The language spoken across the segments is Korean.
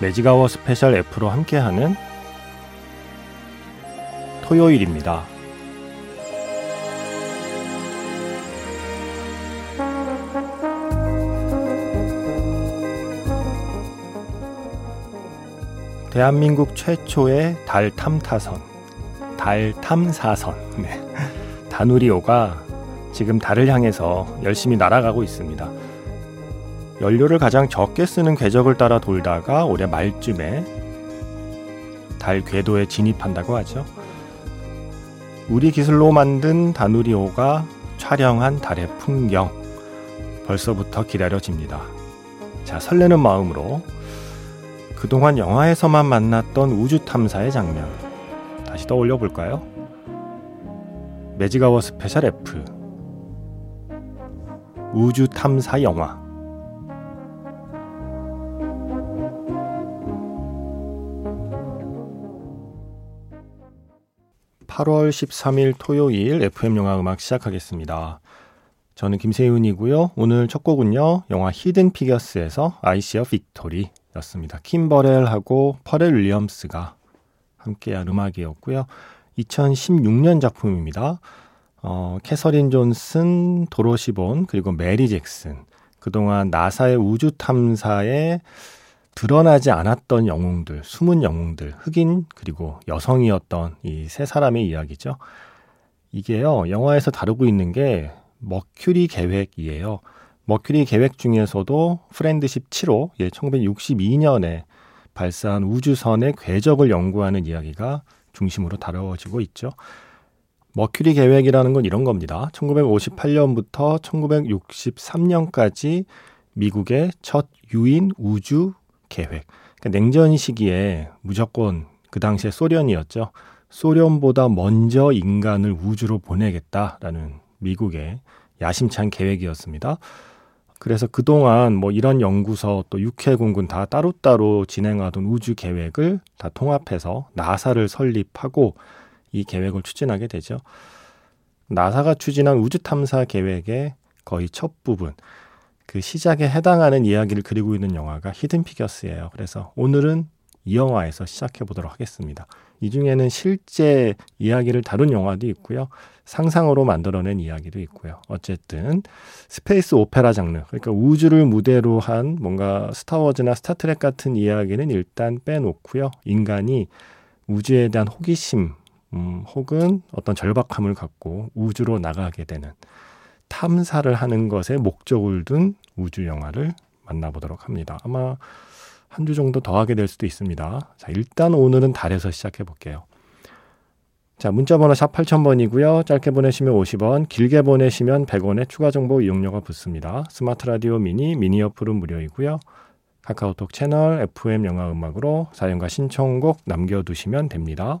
매직아워 스페셜 F로 함께하는 토요일입니다. 대한민국 최초의 달 탐타선, 달 탐사선, 네. 다누리호가 지금 달을 향해서 열심히 날아가고 있습니다. 연료를 가장 적게 쓰는 궤적을 따라 돌다가 올해 말쯤에 달 궤도에 진입한다고 하죠. 우리 기술로 만든 다누리호가 촬영한 달의 풍경 벌써부터 기다려집니다. 자, 설레는 마음으로 그동안 영화에서만 만났던 우주 탐사의 장면 다시 떠올려 볼까요? 매직아워 스페셜 F 우주 탐사 영화 8월 13일 토요일 FM 영화 음악 시작하겠습니다. 저는 김세윤이고요. 오늘 첫 곡은요. 영화 히든 피겨스에서 I See a Victory 였습니다. 킴 버렐하고 퍼렐 윌리엄스가 함께한 음악이었고요. 2016년 작품입니다. 어, 캐서린 존슨, 도로시 본, 그리고 메리 잭슨. 그동안 나사의 우주 탐사에 드러나지 않았던 영웅들, 숨은 영웅들, 흑인 그리고 여성이었던 이 세 사람의 이야기죠. 이게요, 영화에서 다루고 있는 게 머큐리 계획이에요. 머큐리 계획 중에서도 프렌드십 7호, 예, 1962년에 발사한 우주선의 궤적을 연구하는 이야기가 중심으로 다뤄지고 있죠. 머큐리 계획이라는 건 이런 겁니다. 1958년부터 1963년까지 미국의 첫 유인 우주 계획. 그러니까 냉전 시기에 무조건 그 당시에 소련이었죠. 소련보다 먼저 인간을 우주로 보내겠다라는 미국의 야심찬 계획이었습니다. 그래서 그동안 뭐 이런 연구소 또 육해공군 다 따로따로 진행하던 우주 계획을 다 통합해서 나사를 설립하고 이 계획을 추진하게 되죠. 나사가 추진한 우주 탐사 계획의 거의 첫 부분, 그 시작에 해당하는 이야기를 그리고 있는 영화가 히든 피겨스예요. 그래서 오늘은 이 영화에서 시작해 보도록 하겠습니다. 이 중에는 실제 이야기를 다룬 영화도 있고요. 상상으로 만들어낸 이야기도 있고요. 어쨌든 스페이스 오페라 장르, 그러니까 우주를 무대로 한 뭔가 스타워즈나 스타트렉 같은 이야기는 일단 빼놓고요. 인간이 우주에 대한 호기심, 음, 혹은 어떤 절박함을 갖고 우주로 나가게 되는 탐사를 하는 것에 목적을 둔 우주 영화를 만나보도록 합니다. 아마 한 주 정도 더 하게 될 수도 있습니다. 자, 일단 오늘은 달에서 시작해 볼게요. 자, 문자번호 샵 8000번이고요. 짧게 보내시면 50원, 길게 보내시면 100원의 추가 정보 이용료가 붙습니다. 스마트 라디오 미니, 미니 어플은 무료이고요. 카카오톡 채널 FM 영화 음악으로 사연과 신청곡 남겨두시면 됩니다.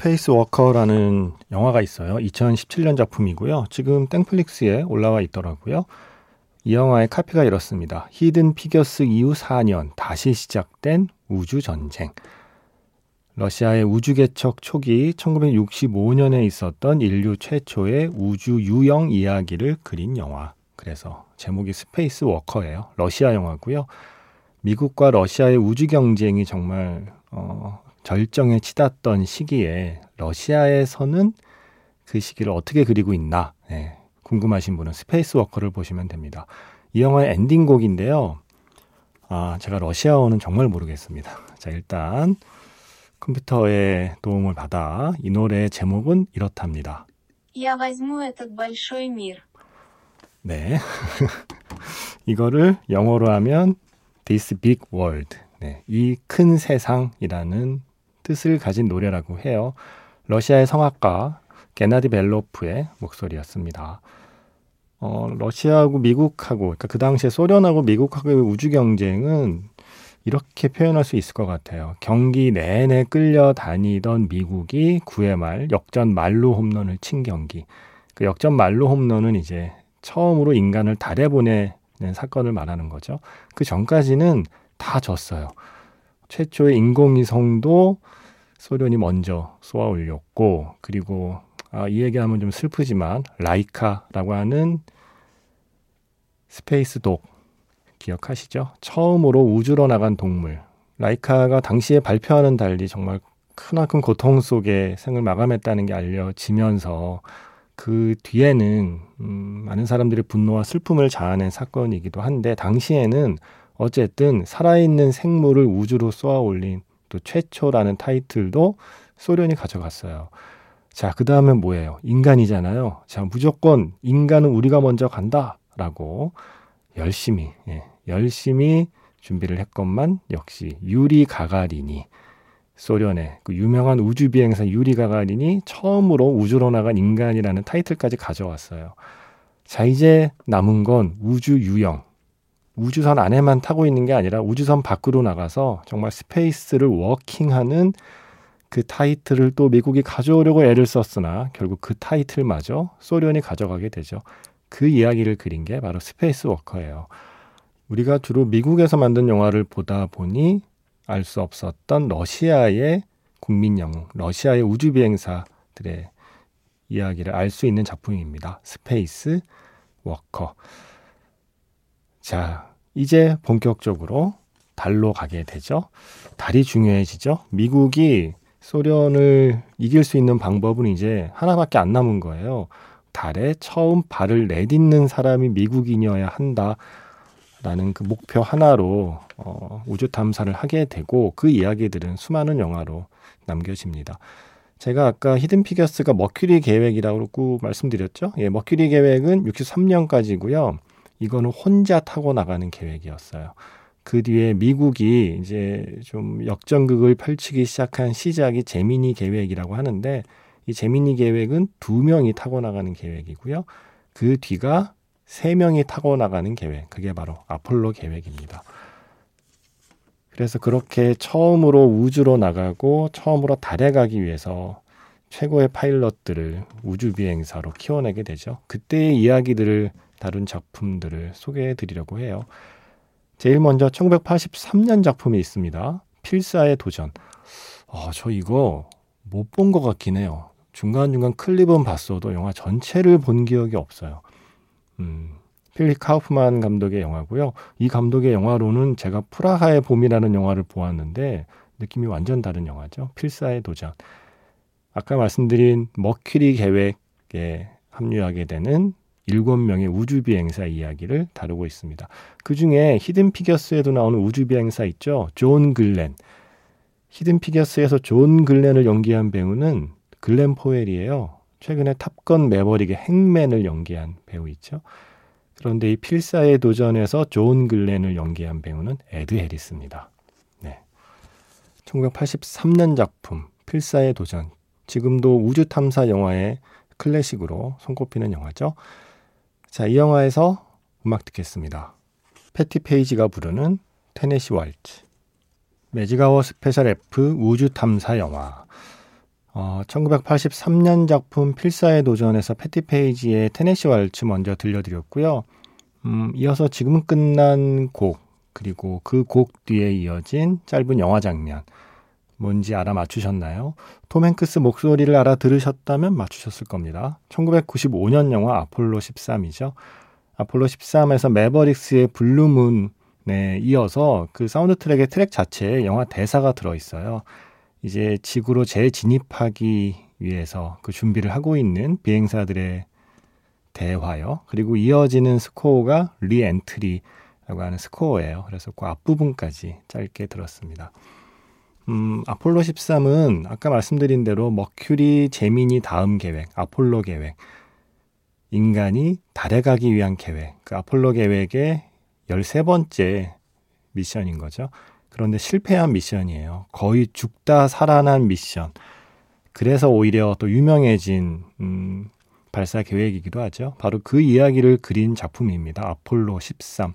스페이스 워커라는 영화가 있어요. 2017년 작품이고요. 지금 땡플릭스에 올라와 있더라고요. 이 영화의 카피가 이렇습니다. 히든 피겨스 이후 4년 다시 시작된 우주 전쟁. 러시아의 우주 개척 초기 1965년에 있었던 인류 최초의 우주 유영 이야기를 그린 영화. 그래서 제목이 스페이스 워커예요. 러시아 영화고요. 미국과 러시아의 우주 경쟁이 정말 어, 절정에 치닫던 시기에 러시아에서는 그 시기를 어떻게 그리고 있나 네, 궁금하신 분은 스페이스 워커를 보시면 됩니다. 이 영화의 엔딩곡인데요. 아, 제가 러시아어는 정말 모르겠습니다. 자, 일단 컴퓨터의 도움을 받아 이 노래의 제목은 이렇답니다. Я возьму этот большой мир. 네. 이거를 영어로 하면 This Big World. 네. 이 큰 세상이라는 뜻을 가진 노래라고 해요. 러시아의 성악가 게나디 벨로프의 목소리였습니다. 어, 러시아하고 미국하고, 그러니까 그 당시에 소련하고 미국하고의 우주 경쟁은 이렇게 표현할 수 있을 것 같아요. 경기 내내 끌려다니던 미국이 9회 말 역전 말로 홈런을 친 경기. 그 역전 말로 홈런은 이제 처음으로 인간을 달에 보내는 사건을 말하는 거죠. 그 전까지는 다 졌어요. 최초의 인공위성도 소련이 먼저 쏘아 올렸고, 그리고 아, 이 얘기하면 좀 슬프지만 라이카라고 하는 space dog 기억하시죠? 처음으로 우주로 나간 동물. 라이카가 당시에 발표와는 달리 정말 크나큰 고통 속에 생을 마감했다는 게 알려지면서 그 뒤에는 음, 많은 사람들의 분노와 슬픔을 자아낸 사건이기도 한데 당시에는 어쨌든 살아있는 생물을 우주로 쏘아 올린 또 최초라는 타이틀도 소련이 가져갔어요. 자, 그 다음엔 뭐예요? 인간이잖아요. 자, 무조건 인간은 우리가 먼저 간다라고 열심히, 예, 열심히 준비를 했건만 역시 유리 가가린이 소련의 그 유명한 우주 비행사 유리 가가린이 처음으로 우주로 나간 인간이라는 타이틀까지 가져왔어요. 자, 이제 남은 건 우주 유영. 우주선 안에만 타고 있는 게 아니라 우주선 밖으로 나가서 정말 space를 walking하는 그 타이틀을 또 미국이 가져오려고 애를 썼으나 결국 그 타이틀마저 소련이 가져가게 되죠. 그 이야기를 그린 게 바로 스페이스 워커예요. 우리가 주로 미국에서 만든 영화를 보다 보니 알 수 없었던 러시아의 국민 영웅, 러시아의 우주 비행사들의 이야기를 알 수 있는 작품입니다. 스페이스 워커. 자, 이제 본격적으로 달로 가게 되죠. 달이 중요해지죠. 미국이 소련을 이길 수 있는 방법은 이제 하나밖에 안 남은 거예요. 달에 처음 발을 내딛는 사람이 미국인이어야 한다 라는 그 목표 하나로 어, 우주 탐사를 하게 되고 그 이야기들은 수많은 영화로 남겨집니다. 제가 아까 히든 피겨스가 머큐리 계획이라고 말씀드렸죠. 예, 머큐리 계획은 63년까지고요. 이거는 혼자 타고 나가는 계획이었어요. 그 뒤에 미국이 이제 좀 역전극을 펼치기 시작한 시작이 제미니 계획이라고 하는데 이 제미니 계획은 두 명이 타고 나가는 계획이고요. 그 뒤가 세 명이 타고 나가는 계획. 그게 바로 아폴로 계획입니다. 그래서 그렇게 처음으로 우주로 나가고 처음으로 달에 가기 위해서 최고의 파일럿들을 우주 비행사로 키워내게 되죠. 그때의 이야기들을 다룬 작품들을 소개해 드리려고 해요. 제일 먼저 1983년 작품이 있습니다. 필사의 도전. 아, 저 이거 못 본 것 같긴 해요. 중간중간 클립은 봤어도 영화 전체를 본 기억이 없어요. 음, 필립 카우프만 감독의 영화고요. 이 감독의 영화로는 제가 프라하의 봄이라는 영화를 보았는데 느낌이 완전 다른 영화죠. 필사의 도전. 아까 말씀드린 머큐리 계획에 합류하게 되는 일곱 명의 우주 비행사 이야기를 다루고 있습니다. 그 중에 히든 피겨스에도 나오는 우주 비행사 있죠. 존 글렌. 히든 피겨스에서 존 글렌을 연기한 배우는 글렌 포웰이에요. 최근에 탑건 매버릭의 행맨을 연기한 배우 있죠. 그런데 이 필사의 도전에서 존 글렌을 연기한 배우는 에드 해리스입니다. 네. 1983년 작품 필사의 도전. 지금도 우주 탐사 영화의 클래식으로 손꼽히는 영화죠. 자, 이 영화에서 음악 듣겠습니다. 패티 페이지가 부르는 테네시 왈츠. 매직아워 스페셜 F 우주 탐사 영화. 어, 1983년 작품 필사의 도전에서 패티 페이지의 테네시 왈츠 먼저 들려드렸고요. 음, 이어서 지금 끝난 곡, 그리고 그 곡 뒤에 이어진 짧은 영화 장면. 뭔지 알아맞추셨나요? 톰 행크스 목소리를 알아들으셨다면 맞추셨을 겁니다. 1995년 영화 아폴로 13이죠. 아폴로 13에서 매버릭스의 블루문에 이어서 그 사운드 트랙의 트랙 자체에 영화 대사가 들어있어요. 이제 지구로 재진입하기 위해서 그 준비를 하고 있는 비행사들의 대화요. 그리고 이어지는 스코어가 리엔트리라고 하는 스코어예요. 그래서 그 앞부분까지 짧게 들었습니다. 음, 아폴로 13은 아까 말씀드린 대로 머큐리 제미니 다음 계획, 아폴로 계획, 인간이 달에 가기 위한 계획, 그 아폴로 계획의 13번째 미션인 거죠. 그런데 실패한 미션이에요. 거의 죽다 살아난 미션. 그래서 오히려 또 유명해진 음, 발사 계획이기도 하죠. 바로 그 이야기를 그린 작품입니다. 아폴로 13.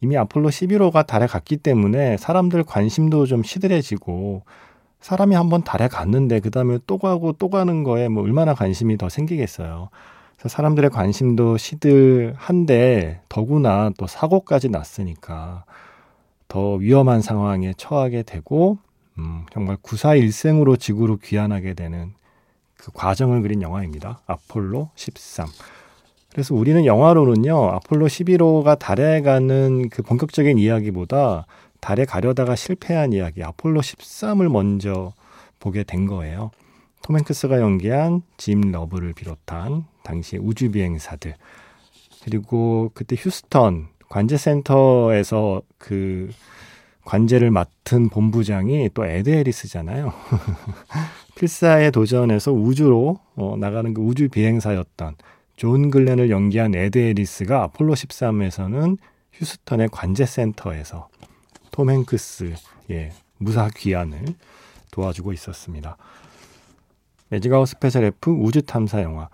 이미 아폴로 11호가 달에 갔기 때문에 사람들 관심도 좀 시들해지고 사람이 한번 달에 갔는데 그 다음에 또 가고 또 가는 거에 뭐 얼마나 관심이 더 생기겠어요. 그래서 사람들의 관심도 시들한데 더구나 또 사고까지 났으니까 더 위험한 상황에 처하게 되고 음, 정말 구사일생으로 지구로 귀환하게 되는 그 과정을 그린 영화입니다. 아폴로 13. 그래서 우리는 영화로는요, 아폴로 11호가 달에 가는 그 본격적인 이야기보다 달에 가려다가 실패한 이야기, 아폴로 13을 먼저 보게 된 거예요. 톰 행크스가 연기한 짐 러블을 비롯한 당시 우주 비행사들, 그리고 그때 휴스턴 관제센터에서 그 관제를 맡은 본부장이 또 에드 해리스잖아요. 필사의 도전에서 우주로 어, 나가는 그 우주 비행사였던 존 글렌을 연기한 에드 해리스가 아폴로 13에서는 휴스턴의 관제센터에서 톰 행크스의 무사 귀환을 도와주고 있었습니다. 매직아워 스페셜 F 우주 탐사 영화,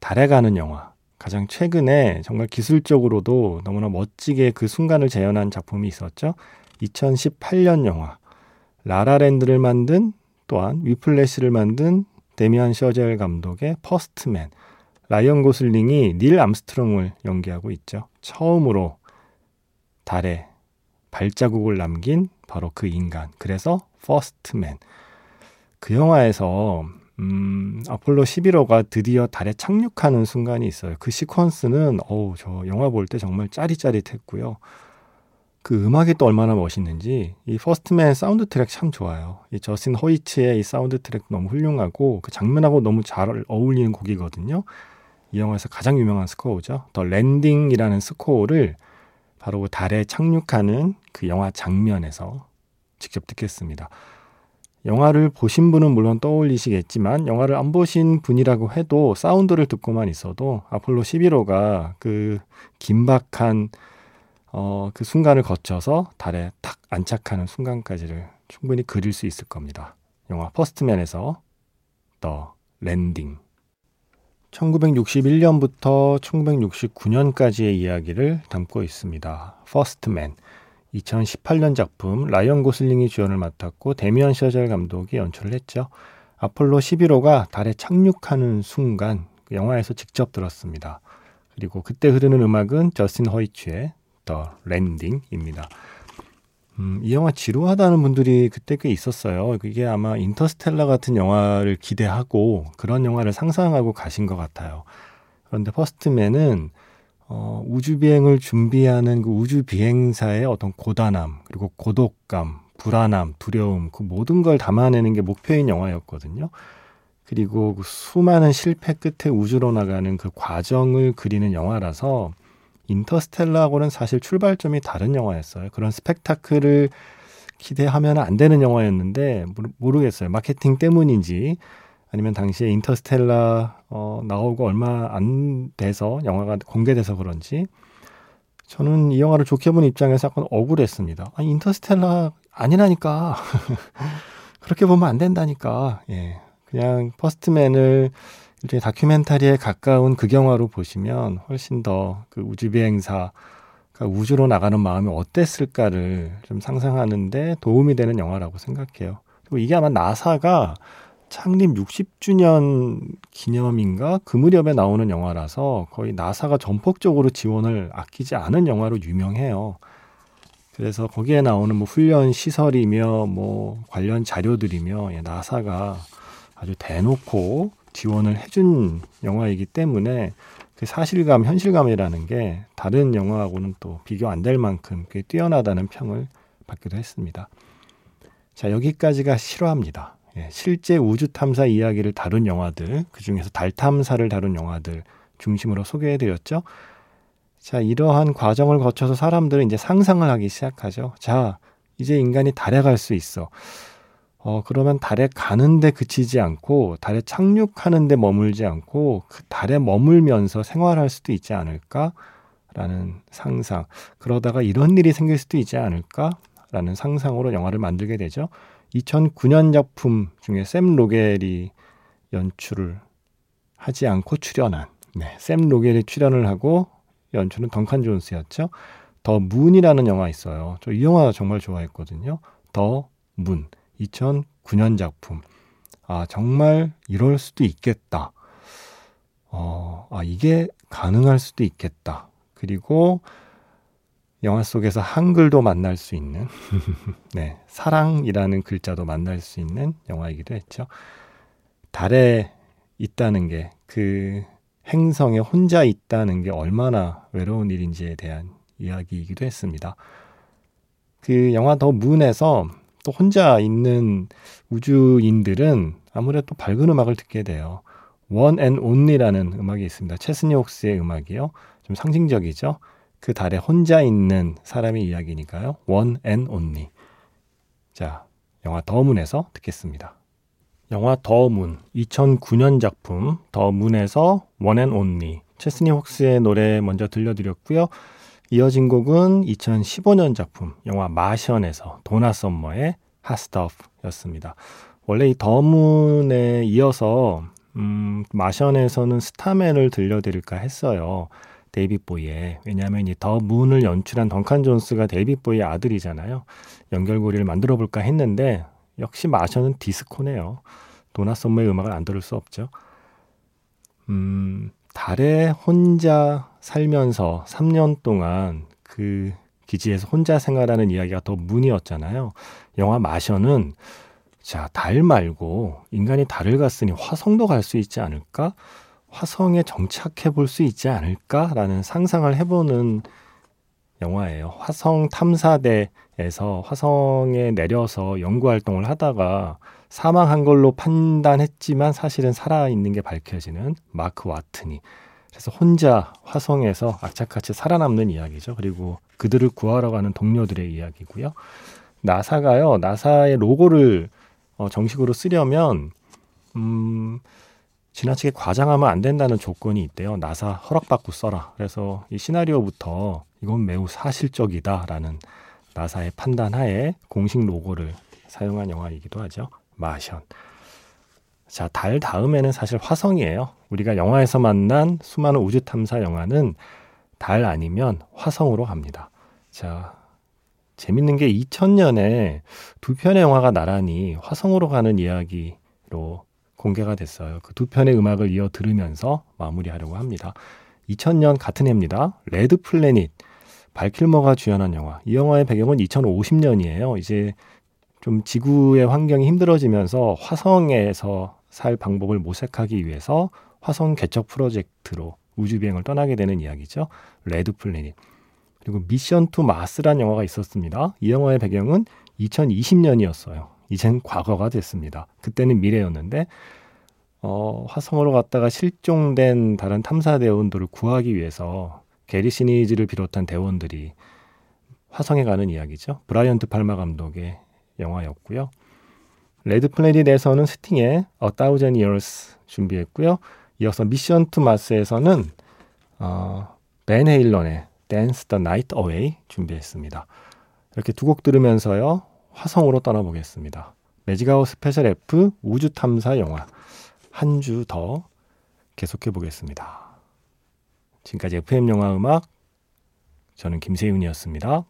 달에 가는 영화, 가장 최근에 정말 기술적으로도 너무나 멋지게 그 순간을 재현한 작품이 있었죠. 2018년 영화 라라랜드를 만든 또한 위플래시를 만든 데미안 셔젤 감독의 퍼스트맨 라이언 고슬링이 닐 암스트롱을 연기하고 있죠. 처음으로 달에 발자국을 남긴 바로 그 인간. 그래서 퍼스트맨. 그 영화에서 음, 아폴로 11호가 드디어 달에 착륙하는 순간이 있어요. 그 시퀀스는 어우 저 영화 볼 때 정말 짜릿짜릿했고요. 그 음악이 또 얼마나 멋있는지 이 퍼스트맨 사운드 트랙 참 좋아요. 이 저스틴 허위츠의 이 사운드 트랙 너무 훌륭하고 그 장면하고 너무 잘 어울리는 곡이거든요. 이 영화에서 가장 유명한 스코어죠. The Landing이라는 스코어를 바로 그 달에 착륙하는 그 영화 장면에서 직접 듣겠습니다. 영화를 보신 분은 물론 떠올리시겠지만 영화를 안 보신 분이라고 해도 사운드를 듣고만 있어도 아폴로 11호가 그 긴박한 어, 그 순간을 거쳐서 달에 탁 안착하는 순간까지를 충분히 그릴 수 있을 겁니다. 영화 퍼스트맨에서 The Landing. 1961년부터 1969년까지의 이야기를 담고 있습니다. 퍼스트맨. 2018년 작품 라이언 고슬링이 주연을 맡았고 데미안 셔젤 감독이 연출을 했죠. 아폴로 11호가 달에 착륙하는 순간 그 영화에서 직접 들었습니다. 그리고 그때 흐르는 음악은 저스틴 허위츠의 The Landing입니다. 음, 이 영화 지루하다는 분들이 그때 꽤 있었어요. 그게 아마 인터스텔라 같은 영화를 기대하고 그런 영화를 상상하고 가신 것 같아요. 그런데 퍼스트맨은 어, 우주 비행을 준비하는 그 우주 비행사의 어떤 고단함, 그리고 고독감, 불안함, 두려움, 그 모든 걸 담아내는 게 목표인 영화였거든요. 그리고 그 수많은 실패 끝에 우주로 나가는 그 과정을 그리는 영화라서 인터스텔라하고는 사실 출발점이 다른 영화였어요. 그런 스펙타클을 기대하면 안 되는 영화였는데 모르, 겠어요 마케팅 때문인지 아니면 당시에 인터스텔라 어, 나오고 얼마 안 돼서 영화가 공개돼서 그런지 저는 이 영화를 좋게 본 입장에서 약간 억울했습니다. 아, 인터스텔라 아니라니까. 그렇게 보면 안 된다니까. 예. 그냥 퍼스트맨을 일종의 다큐멘터리에 가까운 극영화로 보시면 훨씬 더 그 우주 비행사가 우주로 나가는 마음이 어땠을까를 좀 상상하는데 도움이 되는 영화라고 생각해요. 그리고 이게 아마 나사가 창립 60주년 기념인가 그 무렵에 나오는 영화라서 거의 나사가 전폭적으로 지원을 아끼지 않은 영화로 유명해요. 그래서 거기에 나오는 뭐 훈련 시설이며 뭐 관련 자료들이며 예, 나사가 아주 대놓고 지원을 해준 영화이기 때문에 그 사실감, 현실감이라는 게 다른 영화하고는 또 비교 안 될 만큼 꽤 뛰어나다는 평을 받기도 했습니다. 자, 여기까지가 실화입니다. 예, 실제 우주 탐사 이야기를 다룬 영화들, 그 중에서 달 탐사를 다룬 영화들 중심으로 소개해 드렸죠. 자, 이러한 과정을 거쳐서 사람들은 이제 상상을 하기 시작하죠. 자, 이제 인간이 달에 갈 수 있어. 어, 그러면 달에 가는데 그치지 않고, 달에 착륙하는데 머물지 않고, 그 달에 머물면서 생활할 수도 있지 않을까? 라는 상상. 그러다가 이런 일이 생길 수도 있지 않을까? 라는 상상으로 영화를 만들게 되죠. 2009년 작품 중에 샘 로겔이 연출을 하지 않고 출연한, 네, 샘 로겔이 출연을 하고 연출은 덩칸 존스였죠. 더 문이라는 영화 있어요. 저 이 영화 정말 좋아했거든요. 더 문. 2009년 작품. 아, 정말 이럴 수도 있겠다. 어, 아, 이게 가능할 수도 있겠다. 그리고 영화 속에서 한글도 만날 수 있는, 네, 사랑이라는 글자도 만날 수 있는 영화이기도 했죠. 달에 있다는 게, 그 행성에 혼자 있다는 게 얼마나 외로운 일인지에 대한 이야기이기도 했습니다. 그 영화 더 문에서 또 혼자 있는 우주인들은 아무래도 밝은 음악을 듣게 돼요. One and Only라는 음악이 있습니다. 체스니 옥스의 음악이요. 좀 상징적이죠. 그 달에 혼자 있는 사람의 이야기니까요. One and Only. 자, 영화 더 문에서 듣겠습니다. 영화 더 문, 2009년 작품 더 문에서 One and Only. 체스니 호크스의 노래 먼저 들려드렸고요. 이어진 곡은 2015년 작품 영화 마션에서 도나 썸머의 Hot Stuff였습니다. 원래 이 더문에 이어서 음, 마션에서는 Starman을 들려드릴까 했어요. 데이빗 보위의 왜냐하면 이 더 문을 연출한 던칸 존스가 데이빗 보위의 아들이잖아요. 연결고리를 만들어 볼까 했는데 역시 마션은 디스코네요. 도나 썸머의 음악을 안 들을 수 없죠. 음, 달에 혼자 살면서 3년 동안 그 기지에서 혼자 생활하는 이야기가 더 문이었잖아요. 영화 마션은 자, 달 말고 인간이 달을 갔으니 화성도 갈 수 있지 않을까? 화성에 정착해 볼 수 있지 않을까라는 상상을 해보는 영화예요. 화성 탐사대에서 화성에 내려서 연구 활동을 하다가 사망한 걸로 판단했지만 사실은 살아있는 게 밝혀지는 마크 와트니. 그래서 혼자 화성에서 악착같이 살아남는 이야기죠. 그리고 그들을 구하러 가는 동료들의 이야기고요. 나사가요, 나사의 로고를 어, 정식으로 쓰려면, 음, 지나치게 과장하면 안 된다는 조건이 있대요. 나사 허락받고 써라. 그래서 이 시나리오부터 이건 매우 사실적이다라는 나사의 판단 하에 공식 로고를 사용한 영화이기도 하죠. 마션. 자, 달 다음에는 사실 화성이에요. 우리가 영화에서 만난 수많은 우주 탐사 영화는 달 아니면 화성으로 갑니다. 자, 재밌는 게 2000년에 두 편의 영화가 나란히 화성으로 가는 이야기로 공개가 됐어요. 그 두 편의 음악을 이어 들으면서 마무리하려고 합니다. 2000년 같은 해입니다. 레드 플래닛 발 킬머가 주연한 영화. 이 영화의 배경은 2050년이에요. 이제 좀 지구의 환경이 힘들어지면서 화성에서 살 방법을 모색하기 위해서 화성 개척 프로젝트로 우주 비행을 떠나게 되는 이야기죠. 레드 플래닛. 그리고 미션 투 마스란 영화가 있었습니다. 이 영화의 배경은 2020년이었어요. 이젠 과거가 됐습니다. 그때는 미래였는데 어, 화성으로 갔다가 실종된 다른 탐사 대원들을 구하기 위해서 게리 시니즈를 비롯한 대원들이 화성에 가는 이야기죠. 브라이언 드 팔마 감독의 영화였고요. 레드 플래닛에서는 스팅의 A Thousand Years 준비했고요. 이어서 미션 투 마스에서는 어, 밴 헤일런의 Dance the Night Away 준비했습니다. 이렇게 두 곡 들으면서요. 화성으로 떠나보겠습니다. 매직아웃 스페셜 F 우주 탐사 영화 한 주 더 계속해 보겠습니다. 지금까지 FM 영화 음악 저는 김세윤이었습니다.